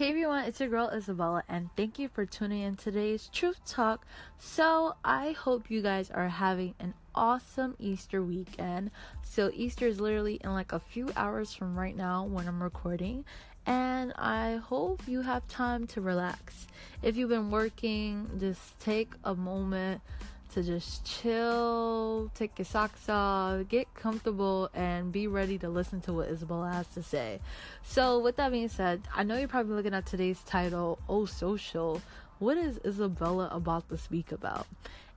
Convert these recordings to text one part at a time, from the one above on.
Hey everyone, it's your girl Isabella, and thank you for tuning in today's Truth Talk. So, I hope you guys are having an awesome Easter weekend. So, Easter is literally in like a few hours from right now when I'm recording, and I hope you have time to relax. If you've been working, just take a moment to just chill, take your socks off, get comfortable, and be ready to listen to what Isabella has to say. So, with that being said, I know you're probably looking at today's title, Oh Social. What is Isabella about to speak about?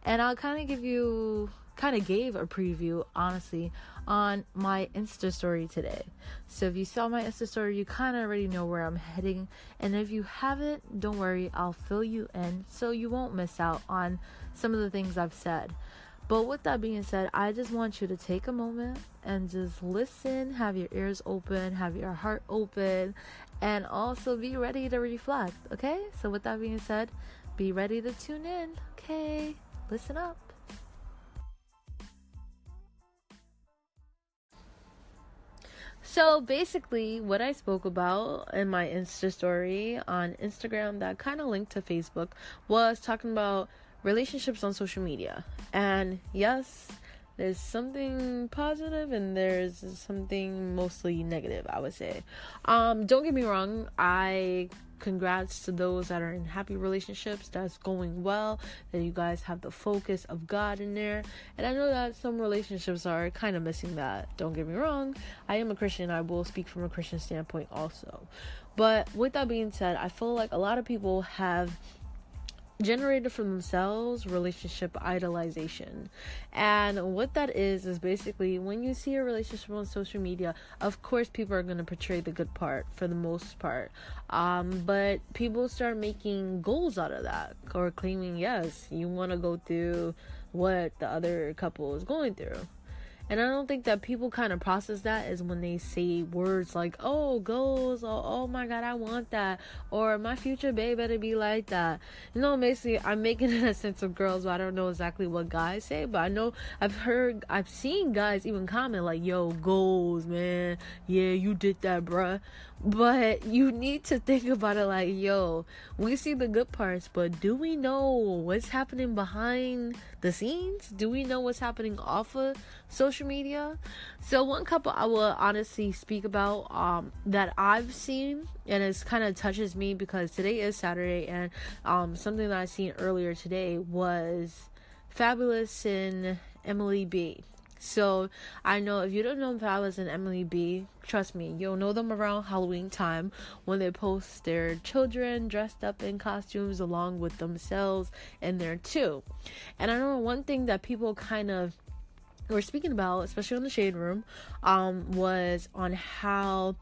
And I'll kind of give you kind of gave a preview, honestly, on my Insta story today. So if you saw my Insta story, you kind of already know where I'm heading. And if you haven't, don't worry, I'll fill you in so you won't miss out on some of the things I've said. But with that being said, I just want you to take a moment and just listen, have your ears open, have your heart open, and also be ready to reflect, okay? So, with that being said, be ready to tune in, okay? Listen up. So basically, what I spoke about in my Insta story on Instagram that kind of linked to Facebook was talking about relationships on social media. And yes, there's something positive and there's something mostly negative, I would say. Um, don't get me wrong, I congrats to those that are in happy relationships that's going well that you guys have the focus of god in there. And i know that some relationships are kind of missing that don't get me wrong. I am a christian i will speak from a christian standpoint also. But with that being said i feel like a lot of people have generated for themselves relationship idolization. And what that is is basically when you see a relationship on social media, of course people are going to portray the good part for the most part. Um, but people start making goals out of that or claiming yes, you want to go through what the other couple is going through. And I don't think that people kind of process that is when they say words like, oh, goals, or oh my god, I want that, or my future babe better be like that. You know, basically, I'm making it a sense of girls, but I don't know exactly what guys say, but I know I've heard, I've seen guys even comment like, yo, goals, man. Yeah, you did that, bruh. But you need to think about it like, yo, we see the good parts, but do we know what's happening behind the scenes? Do we know what's happening off of social media? So one couple I will honestly speak about um, that I've seen and it kind of touches me because today is Saturday and um, something that I seen earlier today was Fabolous and Emily B. So I know if you don't know Fabolous and Emily B, trust me, you'll know them around Halloween time when they post their children dressed up in costumes along with themselves in there too. And I know one thing that people kind of were speaking about, especially on the shade room, um, was on how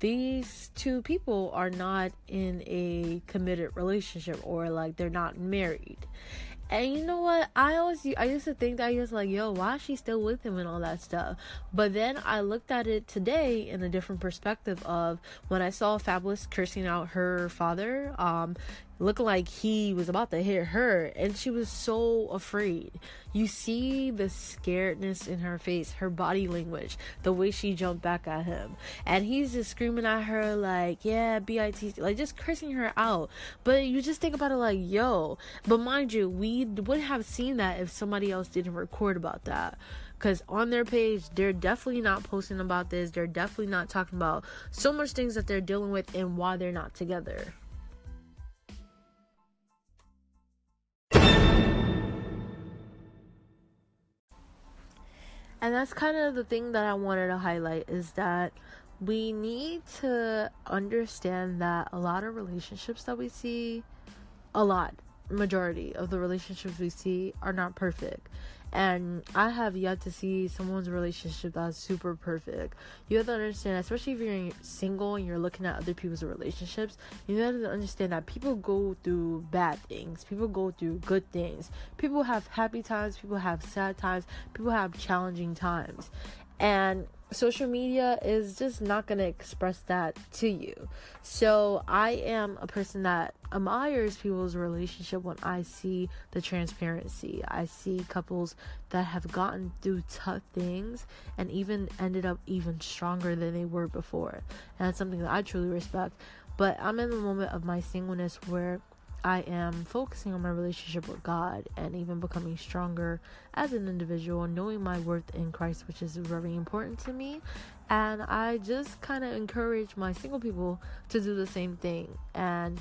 these two people are not in a committed relationship or like they're not married and you know what? I always I used to think that I was like, yo, why is she still with him and all that stuff. But then I looked at it today in a different perspective of when I saw Fabolous cursing out her father, um, looking like he was about to hit her and she was so afraid. You see the scaredness in her face her body language the way she jumped back at him. And he's just screaming at her like yeah bit like just cursing her out. But you just think about it like yo but mind you we would have seen that if somebody else didn't record about that. Because on their page they're definitely not posting about this. They're definitely not talking about so much things that they're dealing with and why they're not together And that's kind of the thing that I wanted to highlight is that we need to understand that a lot of relationships that we see, a lot, majority of the relationships we see are not perfect. And I have yet to see someone's relationship that's super perfect. You have to understand, especially if you're single and you're looking at other people's relationships, you have to understand that people go through bad things, people go through good things, people have happy times, people have sad times, people have challenging times, and social media is just not going to express that to you. So I am a person that admires people's relationship when I see the transparency. I see couples that have gotten through tough things and even ended up even stronger than they were before. And that's something that I truly respect. But I'm in the moment of my singleness where I am focusing on my relationship with God and even becoming stronger as an individual, knowing my worth in Christ, which is very important to me. And I just kind of encourage my single people to do the same thing. And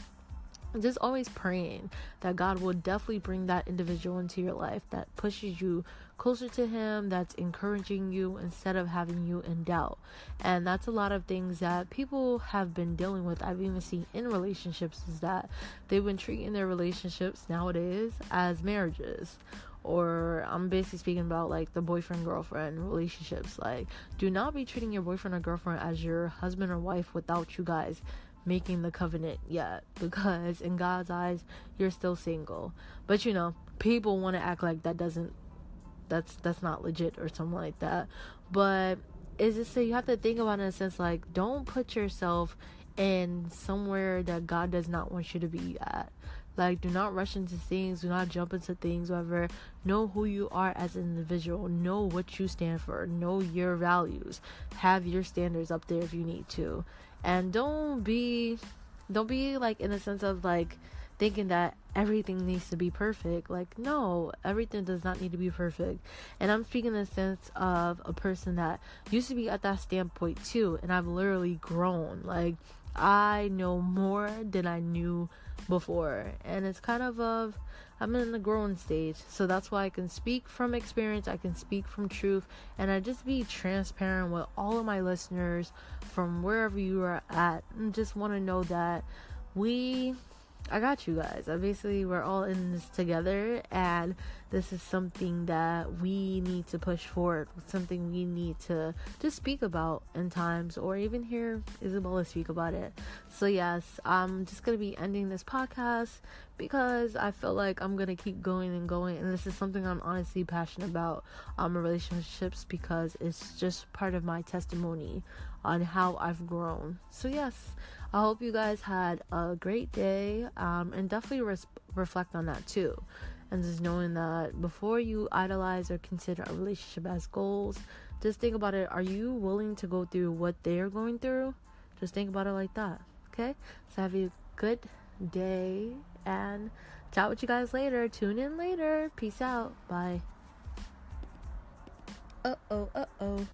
just always praying that God will definitely bring that individual into your life that pushes you closer to Him, that's encouraging you instead of having you in doubt. And that's a lot of things that people have been dealing with. I've even seen in relationships is that they've been treating their relationships nowadays as marriages or I'm basically speaking about like the boyfriend girlfriend relationships. Like, do not be treating your boyfriend or girlfriend as your husband or wife without you guys making the covenant yet because in God's eyes you're still single. But you know, people want to act like that doesn't that's that's not legit or something like that. But is it so you have to think about it in a sense like don't put yourself in somewhere that God does not want you to be at. Like, do not rush into things, do not jump into things, whatever. Know who you are as an individual, know what you stand for, know your values, have your standards up there if you need to. And don't be, don't be like in a sense of like thinking that everything needs to be perfect. Like, no, everything does not need to be perfect. And I'm speaking in the sense of a person that used to be at that standpoint too, and I've literally grown. Like, I know more than I knew before. And it's kind of of I'm in the growing stage. So that's why I can speak from experience I can speak from truth and I just be transparent with all of my listeners from wherever you are at and just want to know that we I got you guys. I basically we're all in this together and this is something that we need to push forward, something we need to just speak about in times or even hear Isabella speak about it. So yes, I'm just gonna be ending this podcast because I feel like I'm gonna keep going and going and this is something I'm honestly passionate about um relationships because it's just part of my testimony on how I've grown. So yes, I hope you guys had a great day um, and definitely res- reflect on that too. And just knowing that before you idolize or consider a relationship as goals, just think about it. Are you willing to go through what they're going through? Just think about it like that. Okay? So have a good day and chat with you guys later. Tune in later. Peace out. Bye. Uh oh, uh oh.